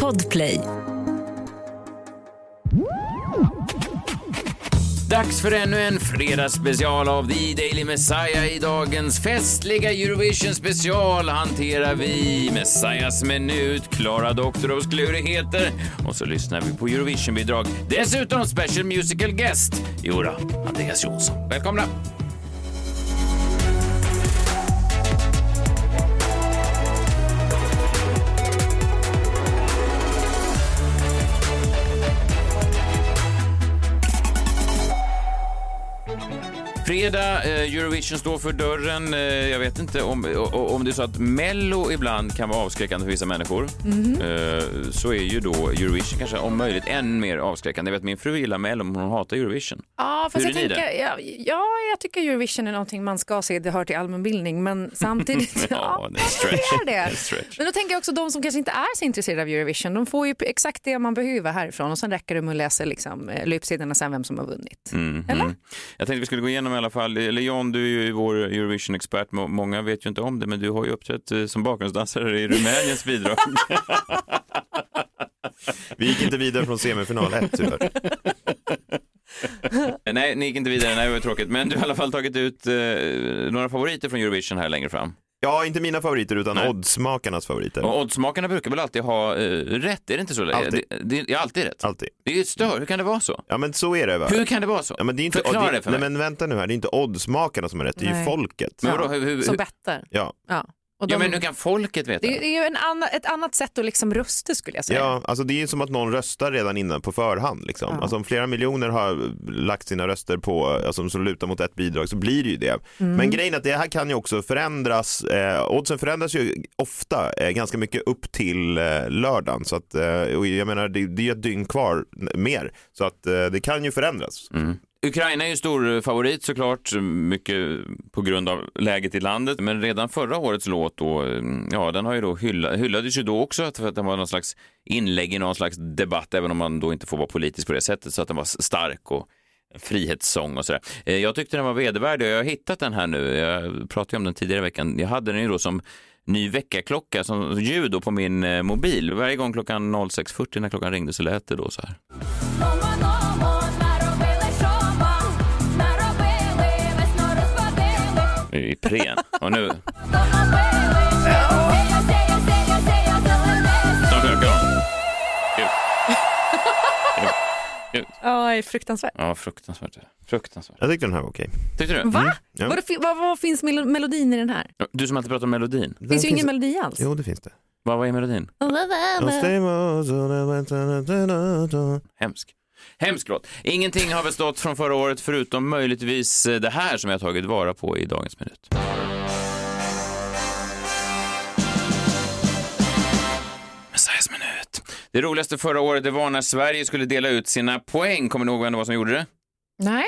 Podplay. Dags för ännu en fredagsspecial av The Daily Messiah. I dagens festliga Eurovision special hanterar vi Messiahs minut, Klara Doktorovs klurigheter och så lyssnar vi på Eurovision-bidrag. Dessutom special musical guest, Jora Andreas Jonsson. Välkomna! Fredag, eh, Eurovision står för dörren. Eh, jag vet inte om, om det är så att Mello ibland kan vara avskräckande för vissa människor. Eh, så är ju då Eurovision kanske om möjligt än mer avskräckande. Jag vet min fru gillar Mello, men hon hatar Eurovision. Ja, fast Hur jag är tänker, ja, ja, jag tycker Eurovision är någonting man ska se, det hör till allmänbildning, men samtidigt, ja, stretch. det är Det. Men då tänker jag också de som kanske inte är så intresserade av Eurovision, de får ju exakt det man behöver härifrån och sen räcker det med att läsa liksom, eh, löpsedlarna sen vem som har vunnit. Mm, Eller? mm. Jag tänkte vi skulle gå igenom alla fall, eller John, du är ju vår Eurovision-expert, Må- många vet ju inte om det, men du har ju uppträtt eh, som bakgrundsdansare i Rumäniens bidrag. Vi gick inte vidare från semifinal 1 tyvärr. nej, ni gick inte vidare, nej det var tråkigt, men du har i alla fall tagit ut eh, några favoriter från Eurovision här längre fram. Ja, inte mina favoriter utan Nej. oddsmakarnas favoriter. Och oddsmakarna brukar väl alltid ha eh, rätt, är det inte så? Alltid. Det, det, ja, alltid rätt. Alltid. Det är ju stör, hur kan det vara så? Ja men så är det va? Hur kan det vara så? Ja, men det är inte, Förklara det, det för nej, mig. men vänta nu här, det är inte oddsmakarna som har rätt, det är ju Nej. folket. Men vadå, hur, hur, Som hur, bettar. Ja. Ja. Och ja, de, men hur kan folket veta? det, är- det är ju en anna, ett annat sätt att liksom rösta skulle jag säga. Ja, alltså det är som att någon röstar redan innan på förhand. Liksom. Ja. Alltså om flera miljoner har lagt sina röster på, alltså som lutar mot ett bidrag så blir det ju det. Men grejen är att det här kan ju också förändras, eh, oddsen förändras ju ofta eh, ganska mycket upp till eh, lördagen. Så att, eh, jag menar det, det är ju ett dygn kvar mer, så att eh, det kan ju förändras. Mm. Ukraina är ju stor favorit såklart, mycket på grund av läget i landet. Men redan förra årets låt då, ja den har ju då hylla, hyllades ju då också för att den var någon slags inlägg i någon slags debatt, även om man då inte får vara politisk på det sättet, så att den var stark och frihetssång och sådär. Eh, jag tyckte den var vedervärdig och jag har hittat den här nu. Jag pratade ju om den tidigare i veckan. Jag hade den ju då som ny väckarklocka, som ljud då på min eh, mobil. Varje gång klockan 06.40 när klockan ringde så lät det då så här. I pren. Och nu... Snart ökar de. Gud. Gud. Gud. Ja, det är fruktansvärt. Ja, fruktansvärt. Fruktansvärt. Jag tyckte den här var okej. Tyckte du? Va? Ja. Vad, vad, vad finns melo- melodin i den här? Du som alltid pratar om melodin. Det finns ju ingen melodi alls. Jo, det finns det. Vad, vad är melodin? Hemsk. Hemsk låt. Ingenting har bestått från förra året förutom möjligtvis eh, det här som jag tagit vara på i dagens minut. Messiahs minut. Det roligaste förra året det var när Sverige skulle dela ut sina poäng. Kommer ni ihåg vem det var som gjorde det? Nej.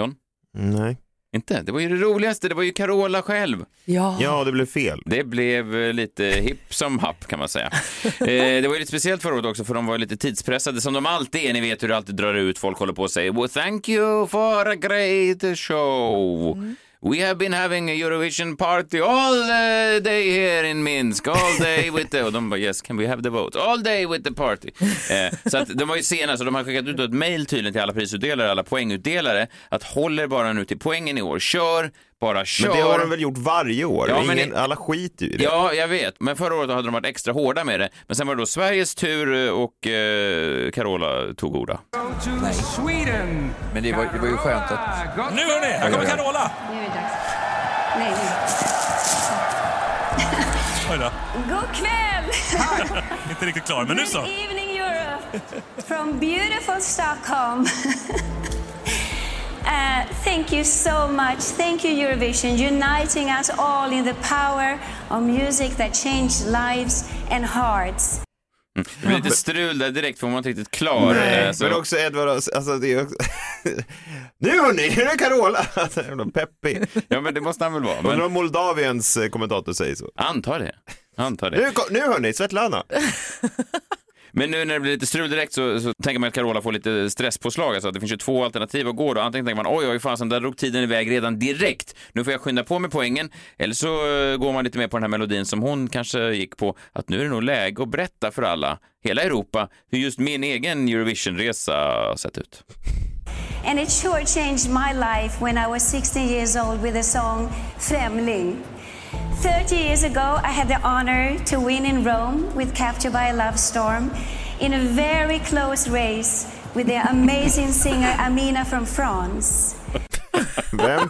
John? Nej. Inte? Det var ju det roligaste. Det var ju Carola själv. Ja. Ja, det blev fel. Det blev eh, lite hipp som happ kan man säga. Eh, det var ju lite speciellt förra året också för de var lite tidspressade som de alltid är. Ni vet hur det alltid drar ut. Folk håller på och säger well, thank you for a great show. We have been having a Eurovision party all uh, day here in Minsk, all day with the... Och de bara yes, can we have the vote? All day with the party. Eh, så att de var ju sena, så de har skickat ut ett mejl tydligen till alla prisutdelare, alla poängutdelare, att håller bara nu till poängen i år. Kör, bara kör. Men det har de väl gjort varje år? Ja, men Ingen, i- alla skiter ju i det. Ja, jag vet. Men förra året hade de varit extra hårda med det. Men sen var det då Sveriges tur eh, och eh, Carola tog orda. Men det var, det var ju skönt att... Nu hörni, här kommer Carola! Nu är det dags. Nej, nu. Oj då, God kväll! inte riktigt klar, men nu så. Good evening Europe! From beautiful Stockholm. Uh, thank you so much. Thank you, Eurovision, uniting us all in the power of music that changed lives and hearts. Det blir lite strul där direkt för var inte riktigt klar. eh, så- Men också Edvard, alltså det är också... nu hörni, nu är det Carola! Alltså, peppig. Ja, men det måste han väl vara. Undrar Men om Moldaviens eh, kommentator säger så. antar det. Antar det. Nu, nu hörni, Svetlana! Men nu när det blir lite strul direkt så, så tänker man att Carola får lite stresspåslag. Alltså, det finns ju två alternativ att gå då. Antingen tänker man oj, oj, fasen, där drog tiden iväg redan direkt. Nu får jag skynda på med poängen. Eller så eh, går man lite mer på den här melodin som hon kanske gick på. Att nu är det nog läge att berätta för alla, hela Europa, hur just min egen Eurovision-resa har sett ut. And it sure changed my life when I was 16 years old with the song Främling. 30 years ago, I had the honor to win in Rome with Captured by a Love Storm in a very close race with the amazing singer Amina from France. Vem?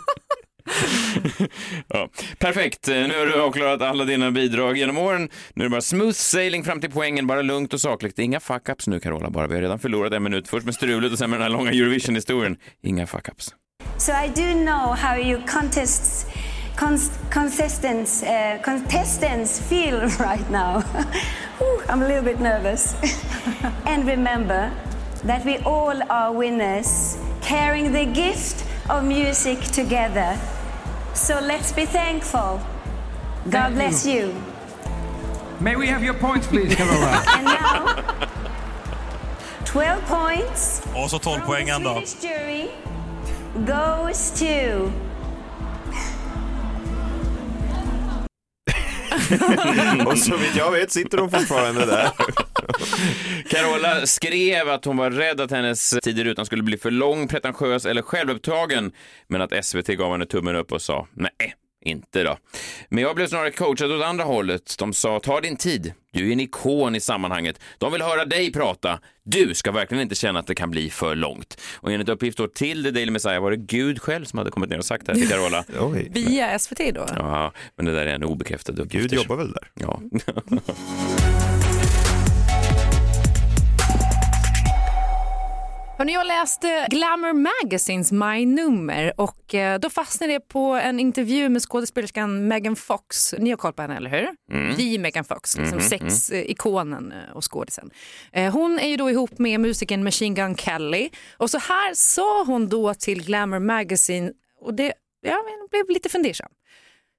ja, perfekt, nu har du avklarat alla dina bidrag genom åren. Nu är det bara smooth sailing fram till poängen, bara lugnt och sakligt. Inga fuck-ups nu Carola, bara. Vi har redan förlorat en minut. Först med strulet och sen med den här långa Eurovision-historien. Inga fuck-ups. So I do know how you contests, cons, contestants, uh, contestants feel right now. I'm a little bit nervous. and remember that we all are winners, carrying the gift of music together. So let's be thankful. God Thank bless you. you. May we have your points please, Carola? And now, 12 points Also så 12 from poäng the ändå. Swedish jury goes to Och så vitt jag vet sitter hon fortfarande där. Carola skrev att hon var rädd att hennes tid i rutan skulle bli för lång, pretentiös eller självupptagen, men att SVT gav henne tummen upp och sa nej, inte då. Men jag blev snarare coachad åt andra hållet. De sa ta din tid, du är en ikon i sammanhanget. De vill höra dig prata. Du ska verkligen inte känna att det kan bli för långt. Och enligt uppgift då till The Daily Messiah var det Gud själv som hade kommit ner och sagt det här till Carola. Via SVT då? Ja, men det där är en obekräftad uppgift. Gud jobbar väl där? Ja. Hörrni, jag läste Glamour Magazines maj-nummer och eh, då fastnade jag på en intervju med skådespelerskan Megan Fox. Ni har koll på henne, eller hur? Mm. Megan Fox, liksom Mhm, sexikonen eh, och skådisen. Eh, Hon är ju då ihop med musikern Machine Gun Kelly och så här sa hon då till Glamour Magazine och det, jag blev lite fundersam.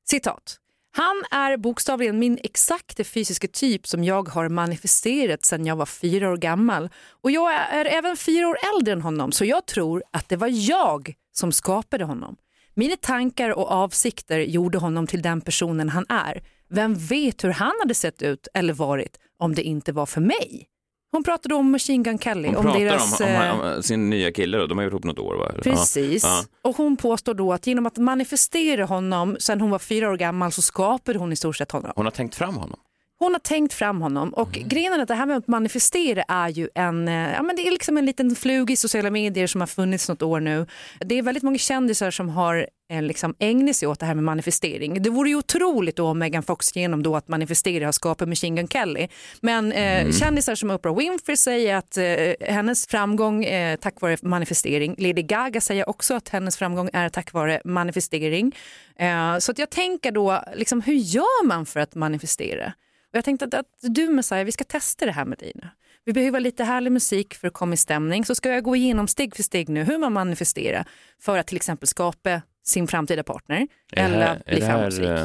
Citat. Han är bokstavligen min exakta fysiska typ som jag har manifesterat sedan jag var fyra år gammal. Och jag är även fyra år äldre än honom så jag tror att det var jag som skapade honom. Mina tankar och avsikter gjorde honom till den personen han är. Vem vet hur han hade sett ut eller varit om det inte var för mig? Hon pratade om Machine Gun Kelly. Hon om deras, om, eh, om, om sin nya kille då. De har gjort ihop något år va? Precis. Ja. Och hon påstår då att genom att manifestera honom sedan hon var fyra år gammal så skapade hon i stort sett honom. Hon har tänkt fram honom. Hon har tänkt fram honom och Mm. grejen är att det här med att manifestera är ju en, eh, ja men det är liksom en liten flug i sociala medier som har funnits något år nu. Det är väldigt många kändisar som har eh, liksom ägnat sig åt det här med manifestering. Det vore ju otroligt då om Megan Fox genom då att manifestera har skapat Machine Gun Kelly. Men eh, Mm. kändisar som Oprah Winfrey säger att eh, hennes framgång är tack vare manifestering. Lady Gaga säger också att hennes framgång är tack vare manifestering. Eh, så att jag tänker då, liksom, hur gör man för att manifestera? Och jag tänkte att, att du Messiah, vi ska testa det här med dig nu. Vi behöver lite härlig musik för att komma i stämning. Så ska jag gå igenom steg för steg nu hur man manifesterar för att till exempel skapa sin framtida partner Är det eller här, är bli det här, framgångsrik. eh,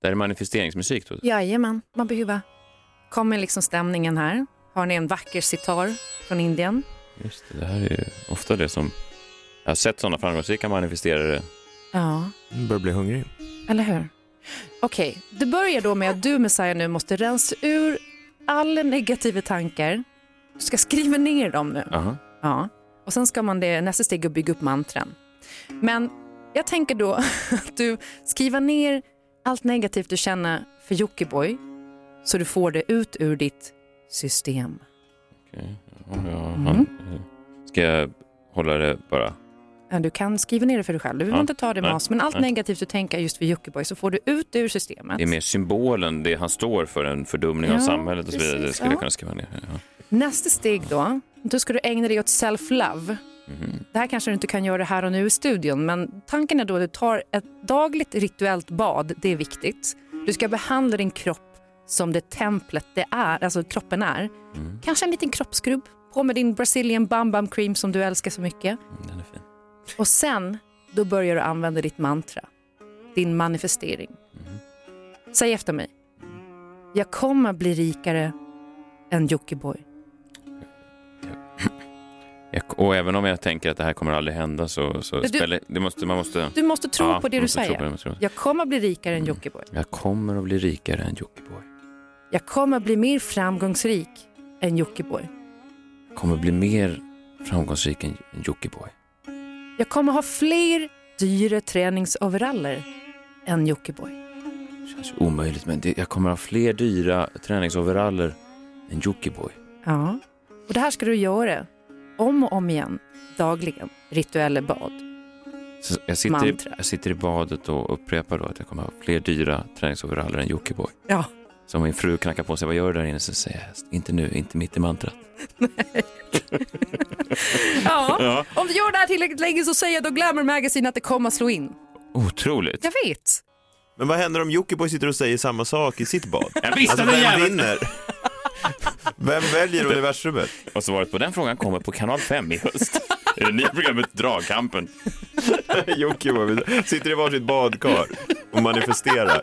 det här är manifesteringsmusik då? Jajamän, man behöver komma i liksom stämningen här. Har ni en vacker sitar från Indien? Just det, det här är ju ofta det som... Jag har sett sådana framgångsrika manifesterare. Ja, Börjar bli hungrig. eller hur? Okej, det börjar då med att du Messiah nu måste rensa ur alla negativa tankar. Du ska skriva ner dem nu. Aha. Ja, och sen ska man det, nästa steg är att bygga upp mantran. Men jag tänker då att du skriver ner allt negativt du känner för Jockiboi så du får det ut ur ditt system. Okej, ja, ja, Mm. ja. Ska jag hålla det bara? Du kan skriva ner det för dig själv, du behöver Ja, inte ta det med nej, oss. Men allt nej. negativt du tänker just för Jockiboi så får du ut det ur systemet. Det är mer symbolen, det han står för, en fördumning av Ja, samhället och så vidare. Det skulle jag ja. kunna skriva ner. Ja. Nästa steg då, då ska du ägna dig åt self-love. Mhm. Det här kanske du inte kan göra här och nu i studion, men tanken är då att du tar ett dagligt rituellt bad, det är viktigt. Du ska behandla din kropp som det templet det är, alltså kroppen är. Mm. Kanske en liten kroppsskrubb, på med din Brazilian Bum Bum Cream som du älskar så mycket. Mm, Den är fin. Och sen, då börjar du använda ditt mantra, din manifestering. Mhm. Säg efter mig. Jag kommer bli rikare än Jockiboi. Och även om jag tänker att det här kommer aldrig hända så, så Du- spelar, det måste, man måste... Du måste tro Ja, på det du säger. det, tro. Jag kommer att bli rikare än Jockiboi. Jag kommer att bli rikare än Jockiboi. Jag kommer att bli mer framgångsrik än Jockiboi. Jag kommer att bli mer framgångsrik än Jockiboi. Jag kommer ha fler dyra träningsoveraller än Jockiboi. Det känns omöjligt, men det, jag kommer ha fler dyra träningsoveraller än Jockiboi. Ja. Och det här ska du göra om och om igen, dagligen, rituella bad. Så jag, sitter i, jag sitter i badet och upprepar då att jag kommer ha fler dyra träningsoveraller än Jockiboi. Ja. Så om min fru knackar på sig, vad gör du där inne? Så säger jag, inte nu, inte mitt i mantrat. Ja. Ja. Om du gör det här tillräckligt länge så säger då Glamour Magazine att det kommer att slå in. Otroligt. Jag vet. Men vad händer om Jockiboi sitter och säger samma sak i sitt bad? Jag visste Alltså vem jäveln! vinner? Vem väljer universumet? Och svaret på den frågan kommer på kanal 5 i höst. I det nya programmet Dragkampen. Jockiboi sitter i varsitt badkar och manifesterar.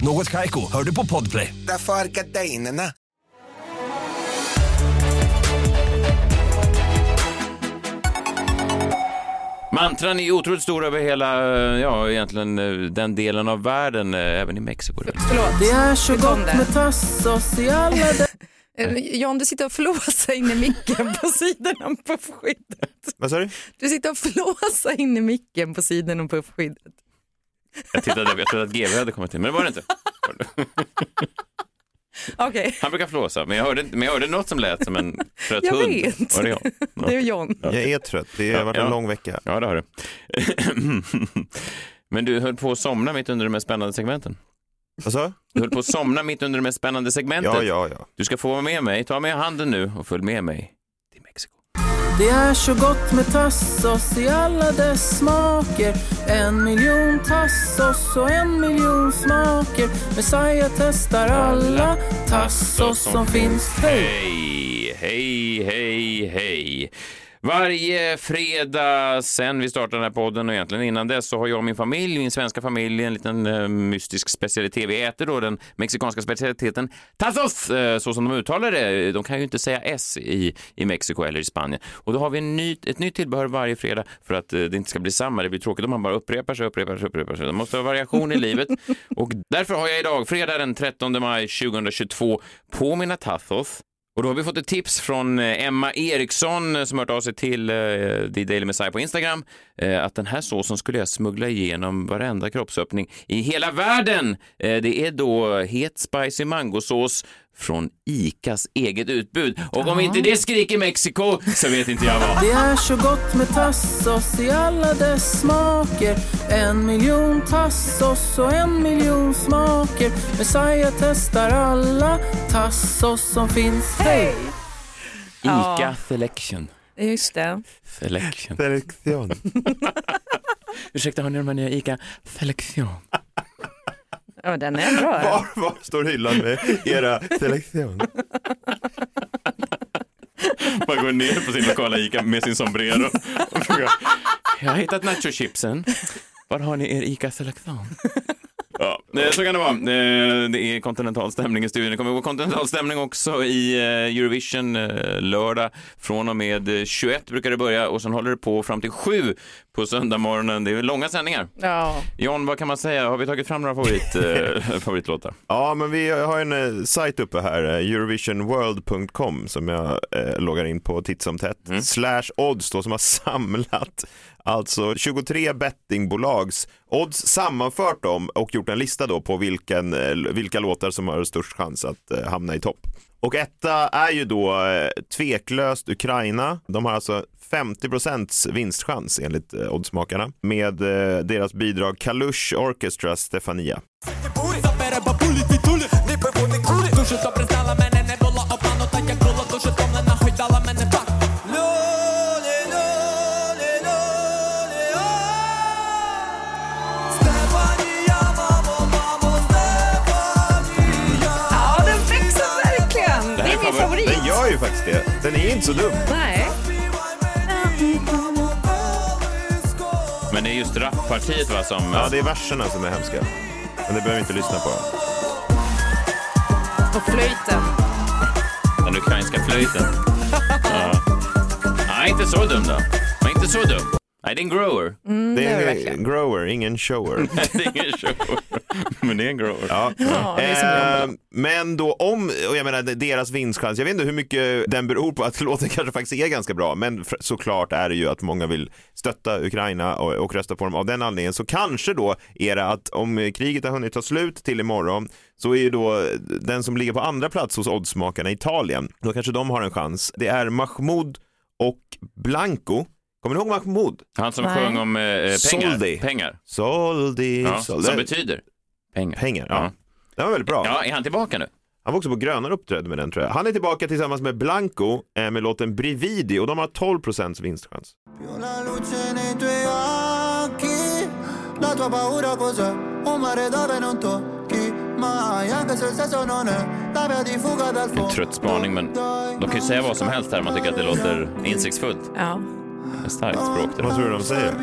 Något Kaiko, hör du på Podplay. Därför är gardinerna. Mantran är otroligt stora över hela, eh, ja egentligen eh, den delen av världen, eh, även i Mexiko. Förlåt. Det är så gott med tassos i alla John, du sitter och flåsar in i micken på sidan om puffskyddet. Vad sa du? Du sitter och flåsar in i micken på sidan om puffskyddet. Jag tittade, jag trodde att GV hade kommit in, men det var det inte. Okej, Han brukar flåsa, men jag hörde, men jag hörde något som lät som en trött Jag hund. vet. Var det jag? Ja. det är John. Jag är trött, det har varit en Ja. lång vecka. Ja, det har du. Men du höll på att somna mitt under de mest spännande segmenten. Vad sa Du höll på att somna mitt under det mest spännande segmentet. Ja, ja, ja. Du ska få vara med mig. Ta med handen nu och följ med mig. Det är så gott med tassos i alla dess smaker. En miljon tassos och en miljon smaker. Messiah testar alla tassos som finns. Hej, hej, hej, hej. Varje fredag sen vi startade den här podden och egentligen innan dess så har jag och min familj, min svenska familj, en liten eh, mystisk specialitet. Vi äter då den mexikanska specialiteten tacos, eh, så som de uttalar det. De kan ju inte säga S i, i Mexiko eller i Spanien. Och då har vi en ny, ett nytt tillbehör varje fredag för att eh, det inte ska bli samma. Det blir tråkigt om man bara upprepar sig, upprepar sig, upprepar sig. Det måste ha variation i livet. Och därför har jag idag, fredag den 13 maj 2022, på mina tacos och då har vi fått ett tips från eh, Emma Eriksson eh, som hört av sig till eh, The Daily Messiah på Instagram eh, att den här såsen skulle jag smuggla igenom varenda kroppsöppning i hela världen. Eh, det är då het spicy mangosås från ICAs eget utbud. Och om inte det skriker Mexiko så vet inte jag vad. Det är så gott med tassos i alla dess smaker En miljon tassos och en miljon smaker Messiah testar alla tassos som finns Hej! ICA Ja. Selection. Just det. Selection. Selektion. Ursäkta, har ni de här nya ICA Selection? Ja, den är bra. Var, var står hyllan med era selektion? Man går ner på sin lokala ICA med sin sombrero och frågar Jag har hittat nachochipsen. Var har ni er ICA Selection? Ja, eh, så kan det vara. Eh, Det är kontinental stämning i studion. Det kommer att vara kontinental stämning också i eh, Eurovision lördag. Från och med eh, 21 brukar det börja och sen håller det på fram till 7 på söndag morgonen. Det är långa sändningar. Ja. John, vad kan man säga? Har vi tagit fram några favorit, eh, favoritlåtar? Ja, men vi har en eh, sajt uppe här, eh, eurovisionworld.com som jag eh, loggar in på titt som tätt. Slash odds då som har samlat alltså 23 bettingbolags odds, sammanfört dem och gjort en lista då på vilken, eh, vilka låtar som har störst chans att eh, hamna i topp. Och etta är ju då tveklöst Ukraina. De har alltså 50% vinstchans enligt eh, oddsmakarna med eh, deras bidrag Kalush Orchestra Stefania. Den gör ju faktiskt det. Den är inte så dum. Nej. Rappartiet va som... Ja, det är verserna som är hemska. Men det behöver vi inte lyssna på. Och flöjten. Den ukrainska flöjten. Ja. Nej, inte så dum då. Men inte så dum. Nej, det är en grower. Mm, det är en grower, ingen shower. det är ingen shower. Men det är en grower. Ja. Ja, det är Eh, men då om, och jag menar deras vinstchans, jag vet inte hur mycket den beror på att låten kanske faktiskt är ganska bra, men såklart är det ju att många vill stötta Ukraina och, och rösta på dem av den anledningen. Så kanske då är det att om kriget har hunnit ta slut till imorgon så är ju då den som ligger på andra plats hos oddsmakarna Italien, då kanske de har en chans. Det är Mahmoud och Blanco. Kommer ni ihåg Mahmoud? Han som Nej. sjöng om eh, pengar. Soldi. Pengar. Soldi. Ja, Soldi. som betyder pengar. Pengar, ja. Den var väldigt bra. Ja, är han tillbaka nu? Han var också på Gröna uppträdde med den tror jag. Han är tillbaka tillsammans med Blanco eh, med låten Brividi och de har 12 procents vinstchans. En trött spaning, men de kan ju säga vad som helst här om man tycker att det låter insiktsfullt. Ja. Ett starkt språk. Det Vad tror du de säger?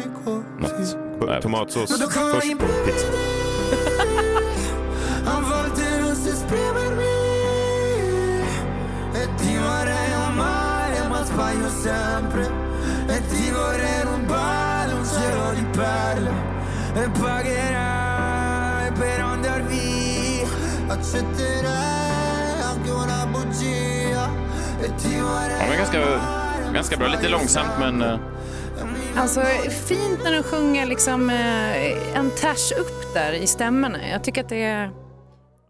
Något. Tomatsås först på pizza. Sempre. E ti vorrei rubare un cielo di perle E pagherai per andar via. Accetterai anche una bugia. E ti vorrei Ja, men ganska, ganska bra. Lite långsamt, men... eh, Alltså fint när de sjunger liksom eh, en ters upp där i stämmorna. Jag tycker att det är...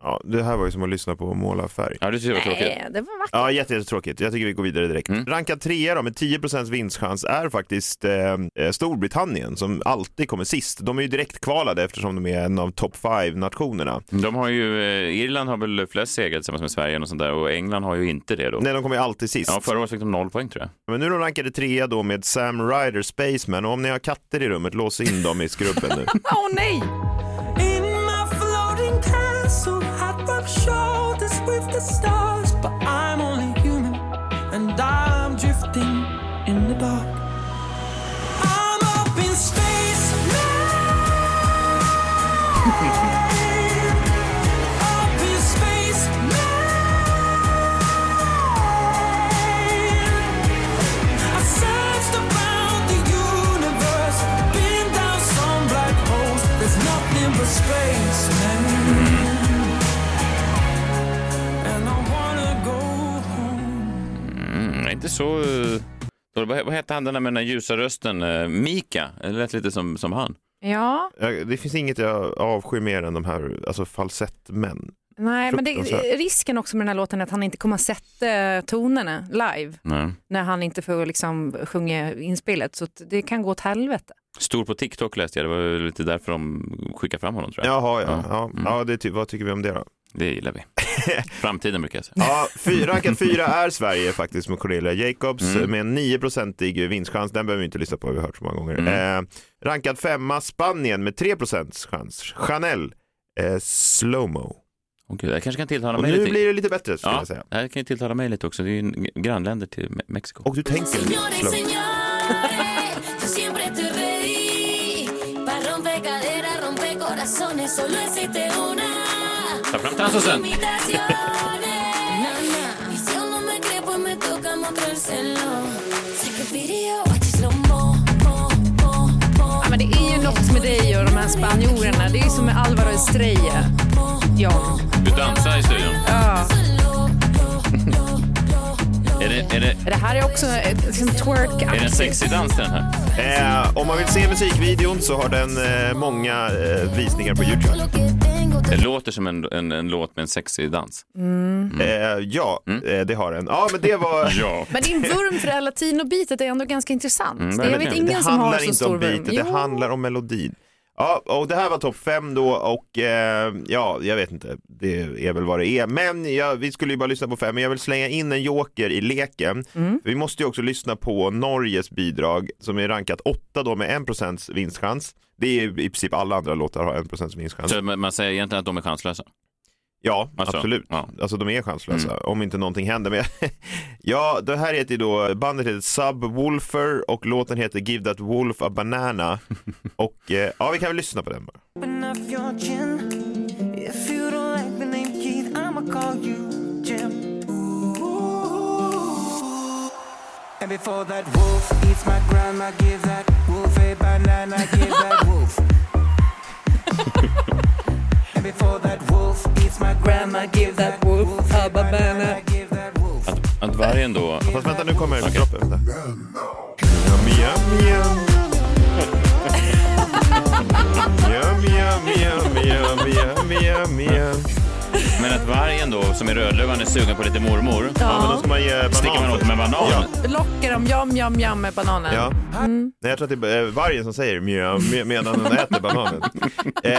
Ja, det här var ju som att lyssna på Måla färg. Ja, du tycker det var tråkigt. Nej, det var vackert. Ja, jätte- jättetråkigt. Jag tycker vi går vidare direkt. Mm. Rankad trea då med 10 procents vinstchans är faktiskt eh, Storbritannien som alltid kommer sist. De är ju direkt kvalade eftersom de är en av top 5-nationerna. De har ju, eh, Irland har väl flest segrar tillsammans med Sverige och sånt där och England har ju inte det då. Nej, de kommer ju alltid sist. Ja, förra året fick de noll poäng tror jag. Men nu är de rankade trea då med Sam Ryder Spaceman och om ni har katter i rummet, lås in dem i skrubben nu. Åh nej! With så... eh, Vad vad hette han den där med den där ljusa rösten? Eh, Mika? Det lät lite som, som han. Ja, Det finns inget jag avskyr mer än de här alltså falsettmän. nej, men det, risken också med den här låten är att han inte kommer att sätta tonerna live Nej. när han inte får liksom sjunga inspelet. Så det kan gå åt helvete. Stor på TikTok läste jag. Det var lite därför de skickade fram honom tror jag. Jaha, ja. Ja. ja. Mm. ja det ty- vad tycker vi om det då? Det gillar vi. Framtiden brukar jag säga. Ja, fyra, rankad fyra är Sverige faktiskt med Cornelia Jacobs Mm. med en 9-procentig vinstchans. Den behöver vi inte lyssna på, vi har hört så många gånger. Mm. Eh, rankad femma Spanien med 3 procents chans. Chanel, eh, Slowmo. Åh, gud, det kanske kan tilltala Och mig nu lite. blir det lite bättre skulle Ja, jag säga. det här kan ju tilltala mig lite också. Det är ju en- grannländer till Me- Mexiko. Och du tänker slow. corazones, solo existe una. Fram. Ja, men det är ju något med dig och de här spanjorerna. Det är ju som med Alvaro Estrella. John. Du dansar i studion. Ja. Är det, är det, Det här är också liksom twerk är det en sexig dans den här? Eh, om man vill se musikvideon så har den eh, många eh, visningar på Youtube. Det låter som en, en, en låt med en sexig dans. Eh, ja, eh, det har den. Ja, men det var... Ja. Men din vurm för det här latinobitet är ändå ganska intressant. Mm, det, jag vet ingen det som har handlar så inte stor om vurm. beatet, det handlar om melodin. Ja, och det här var topp fem då och eh, ja, jag vet inte, det är väl vad det är. Men ja, vi skulle ju bara lyssna på fem, men jag vill slänga in en joker i leken. Vi måste ju också lyssna på Norges bidrag som är rankat åtta då med 1% vinstchans. Det är i princip alla andra låtar har 1% vinstchans. Så man man säger egentligen att de är chanslösa. Ja, Alltså, absolut. ja. Alltså de är chanslösa Mm. om inte någonting händer. Men ja, det här heter ju då, bandet heter Subwoolfer och låten heter Give That Wolf A Banana. och eh, ja, vi kan väl lyssna på den bara. Open up your chin. If you don't like the name Keith, I'ma call you Jim. And before that wolf eats my grandma, give that wolf a banana, give that wolf. and before that wolf eats my grandma, give that wolf a banana, give that wolf. Att, att vargen då... Fast vänta, nu kommer droppen. Vänta. Yum. Yum, som är Rödluvan, är sugen på lite mormor. Ja, men då ska man ge banan Sticker man åt med banan? Ja. Lockar dem jam, jam, jam med bananen. Ja. Nej, jag tror att det är eh, vargen som säger mjau med- medan den äter bananen. Eh,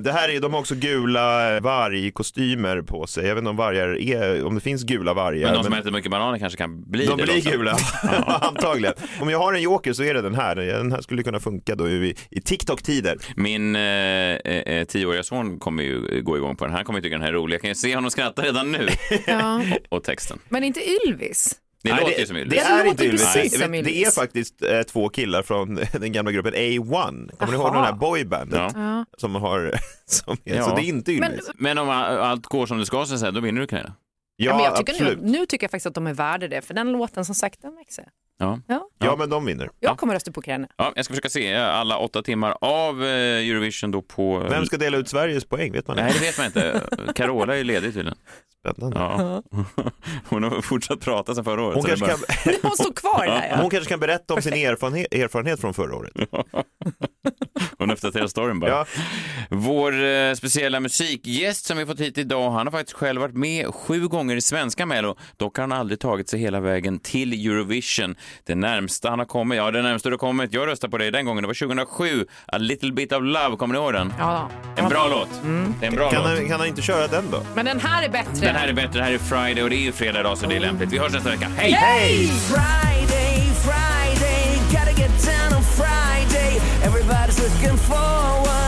det här är, de har också gula vargkostymer på sig. Jag vet inte om vargar är, om det finns gula vargar. Men de som men- äter mycket bananer kanske kan bli de det. blir då också. gula, antagligen. Om jag har en joker så är det den här. Den här skulle kunna funka då i, i TikTok-tider. Min eh, eh, tioåriga son kommer ju gå igång på den här. Han kommer tycka den här är rolig. Jag kan ju se honom skratta redan nu. Ja. och, och texten. Men inte Ylvis. Det Nej, låter ju som Ylvis. Det Ja, det är inte Ylvis. precis Det, som det Ylvis. är faktiskt eh, två killar från den gamla gruppen A1. Kommer ni ihåg den här boybandet? Ja. Ja. Som har, som är, Ja. Så det är inte Men, Ylvis. Men om a- allt går som det ska så säga, då vinner du Carina. ja, men jag tycker absolut. nu, nu tycker jag faktiskt att de är värda det, för den låten som sagt, den växer. Ja. Ja. Ja, men de vinner. Jag kommer rösta på Carina. ja, jag ska försöka se alla åtta timmar av eh, Eurovision då på... Vem ska dela ut Sveriges poäng? Vet man Nej, det vet man inte. Carola är ledig tydligen. Spännande. Ja. Hon har fortsatt prata sedan förra året. Hon kanske, bara- kan, Hon står kvar där. Ja. hon kanske kan berätta om sin erfarenhet, erfarenhet från förra året. Hon uppdaterar storyn bara. Ja. Vår eh, speciella musikgäst som vi fått hit idag, han har faktiskt själv varit med sju gånger i svenska Mello. Dock har han aldrig tagit sig hela vägen till Eurovision. Det närmsta han har kommit, ja det närmsta du har kommit, jag röstade på dig den gången, det var 2007. A little bit of love, kommer ni ihåg den? Ja. En bra låt. Det är en bra Kan låt. han, kan han inte köra den då? Men den här är bättre. Den här är bättre, det här är Friday och det är ju fredag idag så det är lämpligt. Vi hörs nästa vecka. Hej! Hej! Friday, Friday, gotta get down on Friday. Everybody's looking forward